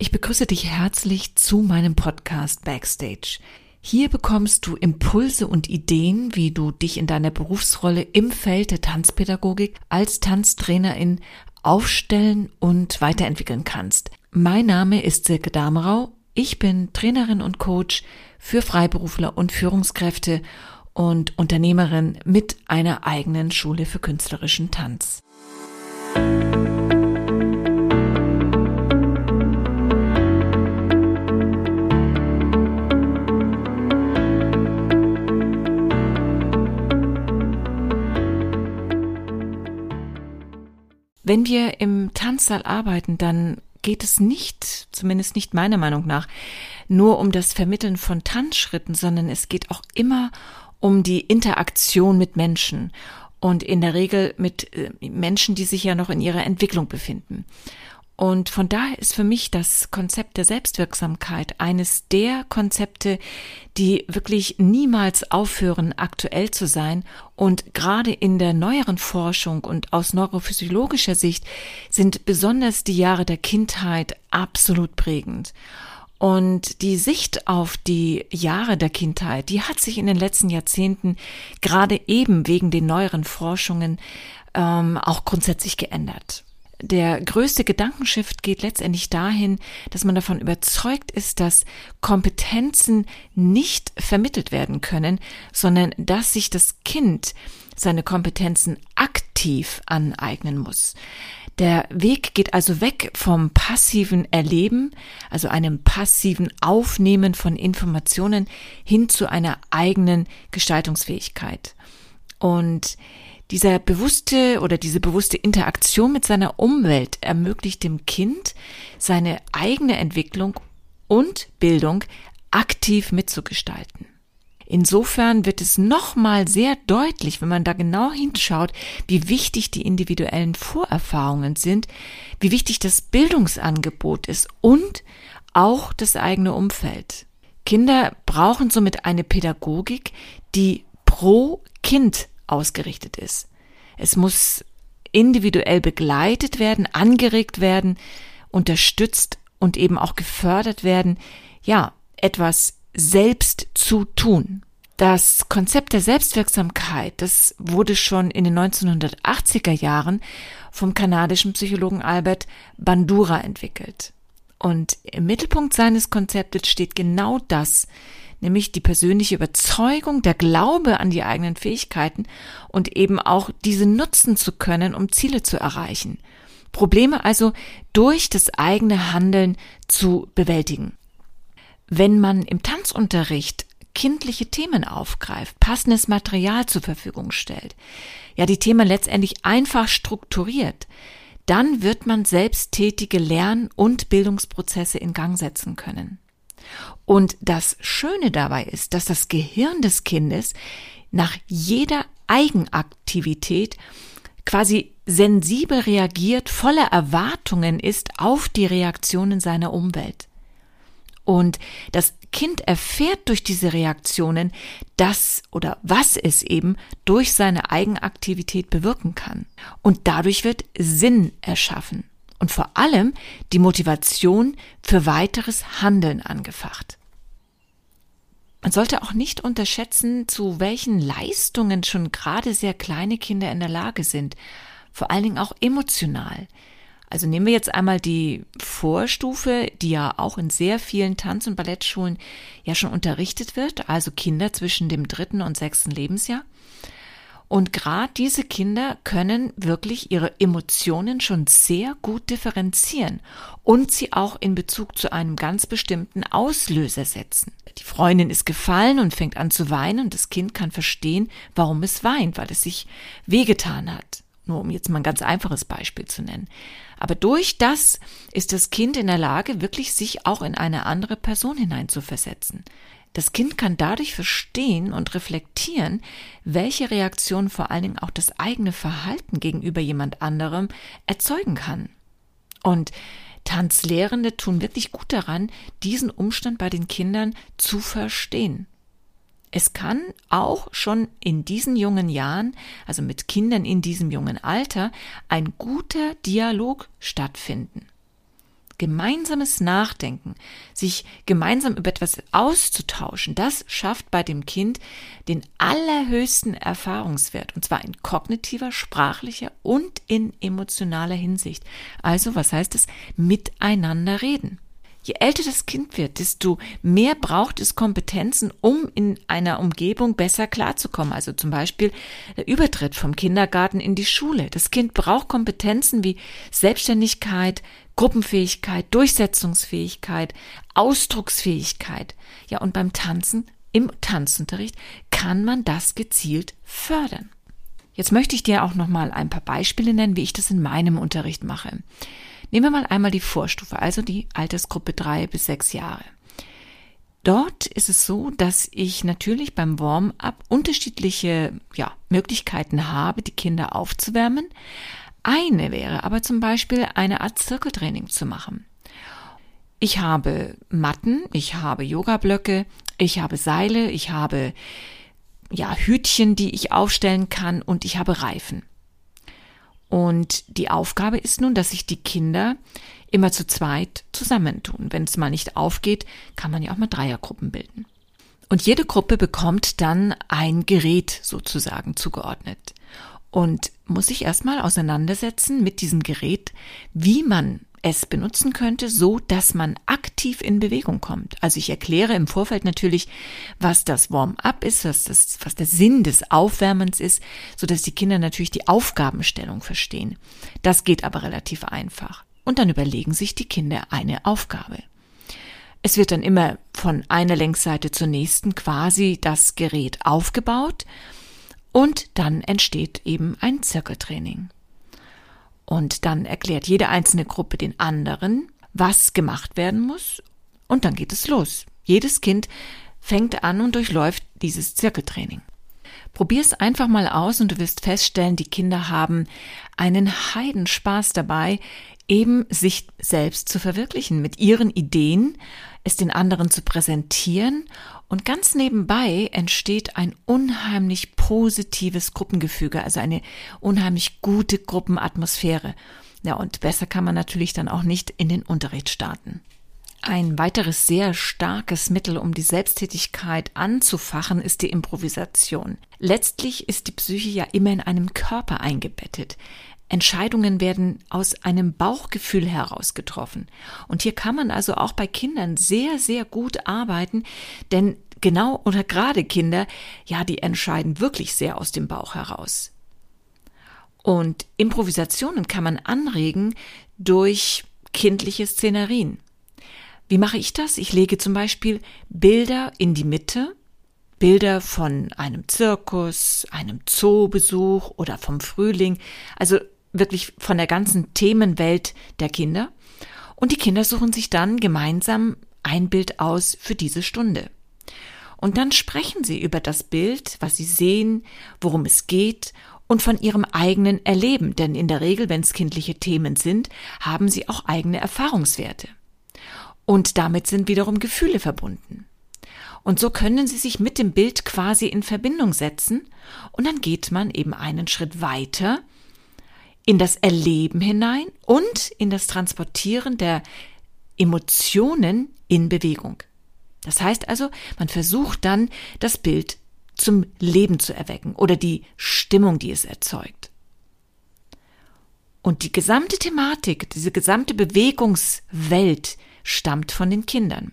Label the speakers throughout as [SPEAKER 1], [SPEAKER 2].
[SPEAKER 1] Ich begrüße dich herzlich zu meinem Podcast Backstage. Hier bekommst du Impulse und Ideen, wie du dich in deiner Berufsrolle im Feld der Tanzpädagogik als Tanztrainerin aufstellen und weiterentwickeln kannst. Mein Name ist Silke Damerau. Ich bin Trainerin und Coach für Freiberufler und Führungskräfte und Unternehmerin mit einer eigenen Schule für künstlerischen Tanz. Wenn wir im Tanzsaal arbeiten, dann geht es nicht, zumindest nicht meiner Meinung nach, nur um das Vermitteln von Tanzschritten, sondern es geht auch immer um die Interaktion mit Menschen und in der Regel mit äh, Menschen, die sich ja noch in ihrer Entwicklung befinden. Und von daher ist für mich das Konzept der Selbstwirksamkeit eines der Konzepte, die wirklich niemals aufhören, aktuell zu sein. Und gerade in der neueren Forschung und aus neurophysiologischer Sicht sind besonders die Jahre der Kindheit absolut prägend. Und die Sicht auf die Jahre der Kindheit, die hat sich in den letzten Jahrzehnten gerade eben wegen den neueren Forschungen ähm, auch grundsätzlich geändert der größte Gedankenshift geht letztendlich dahin, dass man davon überzeugt ist, dass Kompetenzen nicht vermittelt werden können, sondern dass sich das Kind seine Kompetenzen aktiv aneignen muss. Der Weg geht also weg vom passiven Erleben, also einem passiven Aufnehmen von Informationen hin zu einer eigenen Gestaltungsfähigkeit. Und dieser bewusste oder diese bewusste Interaktion mit seiner Umwelt ermöglicht dem Kind seine eigene Entwicklung und Bildung aktiv mitzugestalten. Insofern wird es nochmal sehr deutlich, wenn man da genau hinschaut, wie wichtig die individuellen Vorerfahrungen sind, wie wichtig das Bildungsangebot ist und auch das eigene Umfeld. Kinder brauchen somit eine Pädagogik, die pro Kind ausgerichtet ist. Es muss individuell begleitet werden, angeregt werden, unterstützt und eben auch gefördert werden, ja, etwas selbst zu tun. Das Konzept der Selbstwirksamkeit, das wurde schon in den 1980er Jahren vom kanadischen Psychologen Albert Bandura entwickelt. Und im Mittelpunkt seines Konzeptes steht genau das, nämlich die persönliche Überzeugung, der Glaube an die eigenen Fähigkeiten und eben auch diese nutzen zu können, um Ziele zu erreichen. Probleme also durch das eigene Handeln zu bewältigen. Wenn man im Tanzunterricht kindliche Themen aufgreift, passendes Material zur Verfügung stellt, ja die Themen letztendlich einfach strukturiert, dann wird man selbsttätige Lern- und Bildungsprozesse in Gang setzen können. Und das Schöne dabei ist, dass das Gehirn des Kindes nach jeder Eigenaktivität quasi sensibel reagiert, voller Erwartungen ist auf die Reaktionen seiner Umwelt. Und das Kind erfährt durch diese Reaktionen das oder was es eben durch seine Eigenaktivität bewirken kann. Und dadurch wird Sinn erschaffen und vor allem die Motivation für weiteres Handeln angefacht. Man sollte auch nicht unterschätzen, zu welchen Leistungen schon gerade sehr kleine Kinder in der Lage sind, vor allen Dingen auch emotional. Also nehmen wir jetzt einmal die Vorstufe, die ja auch in sehr vielen Tanz- und Ballettschulen ja schon unterrichtet wird, also Kinder zwischen dem dritten und sechsten Lebensjahr. Und gerade diese Kinder können wirklich ihre Emotionen schon sehr gut differenzieren und sie auch in Bezug zu einem ganz bestimmten Auslöser setzen. Die Freundin ist gefallen und fängt an zu weinen und das Kind kann verstehen, warum es weint, weil es sich wehgetan hat. Nur um jetzt mal ein ganz einfaches Beispiel zu nennen. Aber durch das ist das Kind in der Lage, wirklich sich auch in eine andere Person hineinzuversetzen. Das Kind kann dadurch verstehen und reflektieren, welche Reaktion vor allen Dingen auch das eigene Verhalten gegenüber jemand anderem erzeugen kann. Und Tanzlehrende tun wirklich gut daran, diesen Umstand bei den Kindern zu verstehen. Es kann auch schon in diesen jungen Jahren, also mit Kindern in diesem jungen Alter, ein guter Dialog stattfinden. Gemeinsames Nachdenken, sich gemeinsam über etwas auszutauschen, das schafft bei dem Kind den allerhöchsten Erfahrungswert, und zwar in kognitiver, sprachlicher und in emotionaler Hinsicht. Also, was heißt es? Miteinander reden. Je älter das Kind wird, desto mehr braucht es Kompetenzen, um in einer Umgebung besser klarzukommen. Also zum Beispiel der Übertritt vom Kindergarten in die Schule. Das Kind braucht Kompetenzen wie Selbstständigkeit, Gruppenfähigkeit, Durchsetzungsfähigkeit, Ausdrucksfähigkeit. Ja, und beim Tanzen, im Tanzunterricht, kann man das gezielt fördern. Jetzt möchte ich dir auch noch mal ein paar Beispiele nennen, wie ich das in meinem Unterricht mache. Nehmen wir mal einmal die Vorstufe, also die Altersgruppe drei bis sechs Jahre. Dort ist es so, dass ich natürlich beim Warm-up unterschiedliche ja, Möglichkeiten habe, die Kinder aufzuwärmen. Eine wäre aber zum Beispiel eine Art Zirkeltraining zu machen. Ich habe Matten, ich habe Yoga-Blöcke, ich habe Seile, ich habe ja Hütchen, die ich aufstellen kann und ich habe Reifen. Und die Aufgabe ist nun, dass sich die Kinder immer zu zweit zusammentun. Wenn es mal nicht aufgeht, kann man ja auch mal Dreiergruppen bilden. Und jede Gruppe bekommt dann ein Gerät sozusagen zugeordnet und muss sich erstmal auseinandersetzen mit diesem Gerät, wie man es benutzen könnte, so dass man aktiv in Bewegung kommt. Also ich erkläre im Vorfeld natürlich, was das Warm-up ist, was, das, was der Sinn des Aufwärmens ist, so dass die Kinder natürlich die Aufgabenstellung verstehen. Das geht aber relativ einfach. Und dann überlegen sich die Kinder eine Aufgabe. Es wird dann immer von einer Längsseite zur nächsten quasi das Gerät aufgebaut und dann entsteht eben ein Zirkeltraining. Und dann erklärt jede einzelne Gruppe den anderen, was gemacht werden muss. Und dann geht es los. Jedes Kind fängt an und durchläuft dieses Zirkeltraining. Probier es einfach mal aus und du wirst feststellen, die Kinder haben einen Heidenspaß dabei, eben sich selbst zu verwirklichen, mit ihren Ideen, es den anderen zu präsentieren und ganz nebenbei entsteht ein unheimlich positives Gruppengefüge, also eine unheimlich gute Gruppenatmosphäre. Ja, und besser kann man natürlich dann auch nicht in den Unterricht starten. Ein weiteres sehr starkes Mittel, um die Selbsttätigkeit anzufachen, ist die Improvisation. Letztlich ist die Psyche ja immer in einem Körper eingebettet. Entscheidungen werden aus einem Bauchgefühl heraus getroffen. Und hier kann man also auch bei Kindern sehr, sehr gut arbeiten, denn genau oder gerade Kinder, ja, die entscheiden wirklich sehr aus dem Bauch heraus. Und Improvisationen kann man anregen durch kindliche Szenerien. Wie mache ich das? Ich lege zum Beispiel Bilder in die Mitte, Bilder von einem Zirkus, einem Zoobesuch oder vom Frühling, also wirklich von der ganzen Themenwelt der Kinder. Und die Kinder suchen sich dann gemeinsam ein Bild aus für diese Stunde. Und dann sprechen sie über das Bild, was sie sehen, worum es geht und von ihrem eigenen Erleben, denn in der Regel, wenn es kindliche Themen sind, haben sie auch eigene Erfahrungswerte. Und damit sind wiederum Gefühle verbunden. Und so können sie sich mit dem Bild quasi in Verbindung setzen und dann geht man eben einen Schritt weiter in das Erleben hinein und in das Transportieren der Emotionen in Bewegung. Das heißt also, man versucht dann, das Bild zum Leben zu erwecken oder die Stimmung, die es erzeugt. Und die gesamte Thematik, diese gesamte Bewegungswelt stammt von den Kindern.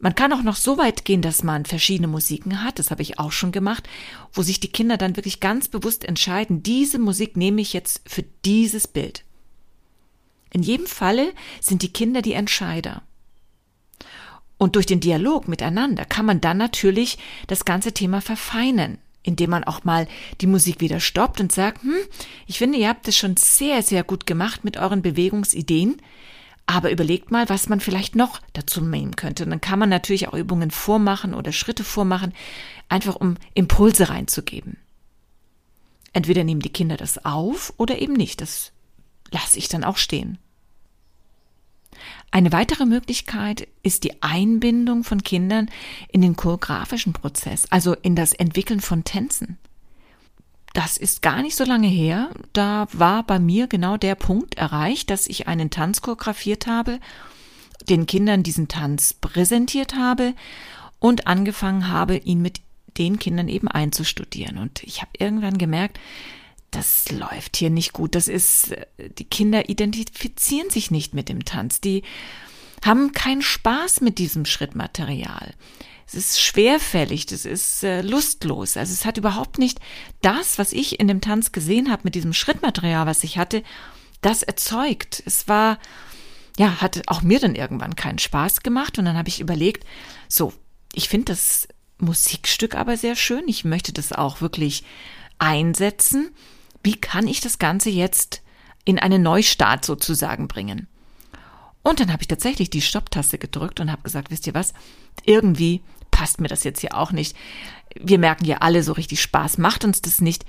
[SPEAKER 1] Man kann auch noch so weit gehen, dass man verschiedene Musiken hat, das habe ich auch schon gemacht, wo sich die Kinder dann wirklich ganz bewusst entscheiden, diese Musik nehme ich jetzt für dieses Bild. In jedem Falle sind die Kinder die Entscheider. Und durch den Dialog miteinander kann man dann natürlich das ganze Thema verfeinern, indem man auch mal die Musik wieder stoppt und sagt, hm, ich finde, ihr habt es schon sehr, sehr gut gemacht mit euren Bewegungsideen. Aber überlegt mal, was man vielleicht noch dazu nehmen könnte. Und dann kann man natürlich auch Übungen vormachen oder Schritte vormachen, einfach um Impulse reinzugeben. Entweder nehmen die Kinder das auf oder eben nicht. Das lasse ich dann auch stehen. Eine weitere Möglichkeit ist die Einbindung von Kindern in den choreografischen Prozess, also in das Entwickeln von Tänzen. Das ist gar nicht so lange her. Da war bei mir genau der Punkt erreicht, dass ich einen Tanz choreografiert habe, den Kindern diesen Tanz präsentiert habe und angefangen habe, ihn mit den Kindern eben einzustudieren. Und ich habe irgendwann gemerkt, das läuft hier nicht gut. Das ist, die Kinder identifizieren sich nicht mit dem Tanz. Die haben keinen Spaß mit diesem Schrittmaterial. Es ist schwerfällig, das ist äh, lustlos. Also es hat überhaupt nicht das, was ich in dem Tanz gesehen habe mit diesem Schrittmaterial, was ich hatte, das erzeugt. Es war, ja, hat auch mir dann irgendwann keinen Spaß gemacht und dann habe ich überlegt, so, ich finde das Musikstück aber sehr schön. Ich möchte das auch wirklich einsetzen. Wie kann ich das Ganze jetzt in einen Neustart sozusagen bringen? Und dann habe ich tatsächlich die Stopptaste gedrückt und habe gesagt, wisst ihr was? Irgendwie passt mir das jetzt hier auch nicht. Wir merken ja alle, so richtig Spaß macht uns das nicht.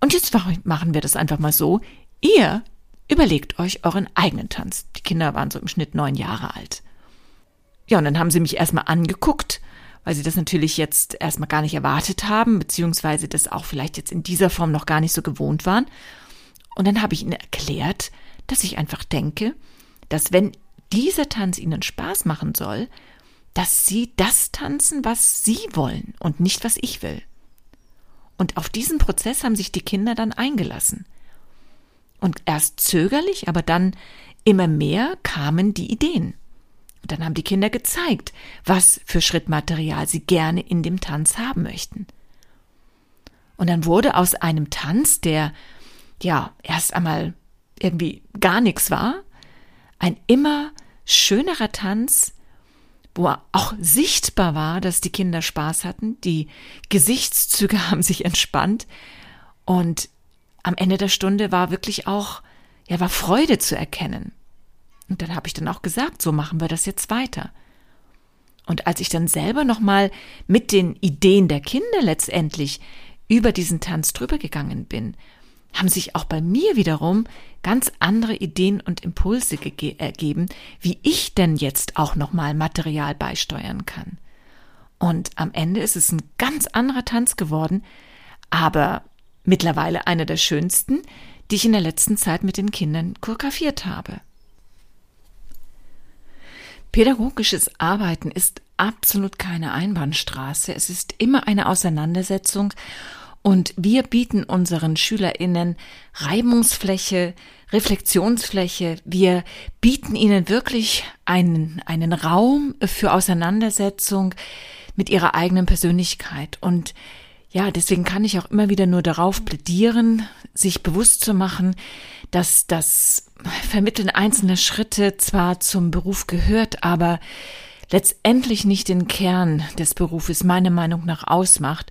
[SPEAKER 1] Und jetzt machen wir das einfach mal so. Ihr überlegt euch euren eigenen Tanz. Die Kinder waren so im Schnitt neun Jahre alt. Ja, und dann haben sie mich erstmal angeguckt weil sie das natürlich jetzt erstmal gar nicht erwartet haben, beziehungsweise das auch vielleicht jetzt in dieser Form noch gar nicht so gewohnt waren. Und dann habe ich ihnen erklärt, dass ich einfach denke, dass wenn dieser Tanz ihnen Spaß machen soll, dass sie das tanzen, was sie wollen und nicht, was ich will. Und auf diesen Prozess haben sich die Kinder dann eingelassen. Und erst zögerlich, aber dann immer mehr kamen die Ideen. Und dann haben die Kinder gezeigt, was für Schrittmaterial sie gerne in dem Tanz haben möchten. Und dann wurde aus einem Tanz, der ja erst einmal irgendwie gar nichts war, ein immer schönerer Tanz, wo auch sichtbar war, dass die Kinder Spaß hatten, die Gesichtszüge haben sich entspannt und am Ende der Stunde war wirklich auch, ja, war Freude zu erkennen. Und dann habe ich dann auch gesagt, so machen wir das jetzt weiter. Und als ich dann selber nochmal mit den Ideen der Kinder letztendlich über diesen Tanz drüber gegangen bin, haben sich auch bei mir wiederum ganz andere Ideen und Impulse ergeben, wie ich denn jetzt auch nochmal Material beisteuern kann. Und am Ende ist es ein ganz anderer Tanz geworden, aber mittlerweile einer der schönsten, die ich in der letzten Zeit mit den Kindern choreografiert habe. Pädagogisches Arbeiten ist absolut keine Einbahnstraße. Es ist immer eine Auseinandersetzung und wir bieten unseren SchülerInnen Reibungsfläche, Reflexionsfläche. Wir bieten ihnen wirklich einen, einen Raum für Auseinandersetzung mit ihrer eigenen Persönlichkeit. Und ja, deswegen kann ich auch immer wieder nur darauf plädieren, sich bewusst zu machen, dass das Vermitteln einzelner Schritte zwar zum Beruf gehört, aber letztendlich nicht den Kern des Berufes meiner Meinung nach ausmacht,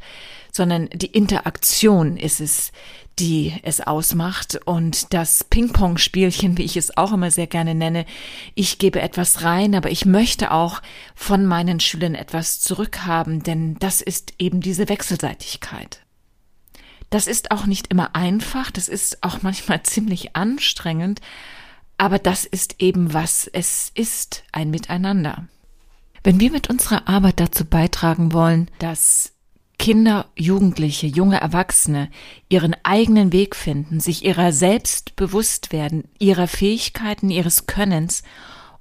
[SPEAKER 1] sondern die Interaktion ist es, die es ausmacht und das Ping-Pong-Spielchen, wie ich es auch immer sehr gerne nenne. Ich gebe etwas rein, aber ich möchte auch von meinen Schülern etwas zurückhaben, denn das ist eben diese Wechselseitigkeit. Das ist auch nicht immer einfach, das ist auch manchmal ziemlich anstrengend, aber das ist eben was es ist, ein Miteinander. Wenn wir mit unserer Arbeit dazu beitragen wollen, dass Kinder, Jugendliche, junge Erwachsene ihren eigenen Weg finden, sich ihrer selbst bewusst werden, ihrer Fähigkeiten, ihres Könnens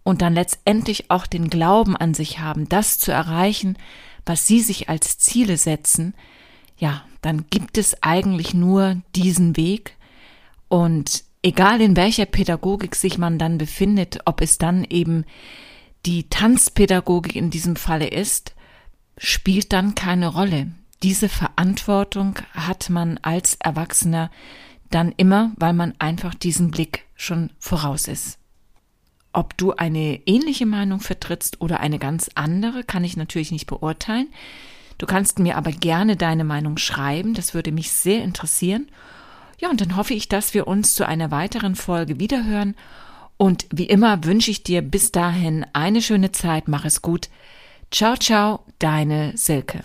[SPEAKER 1] und dann letztendlich auch den Glauben an sich haben, das zu erreichen, was sie sich als Ziele setzen, ja, dann gibt es eigentlich nur diesen Weg. Und egal in welcher Pädagogik sich man dann befindet, ob es dann eben die Tanzpädagogik in diesem Falle ist, spielt dann keine Rolle. Diese Verantwortung hat man als Erwachsener dann immer, weil man einfach diesen Blick schon voraus ist. Ob du eine ähnliche Meinung vertrittst oder eine ganz andere, kann ich natürlich nicht beurteilen. Du kannst mir aber gerne deine Meinung schreiben, das würde mich sehr interessieren. Ja, und dann hoffe ich, dass wir uns zu einer weiteren Folge wiederhören. Und wie immer wünsche ich dir bis dahin eine schöne Zeit, mach es gut. Ciao, ciao, deine Silke.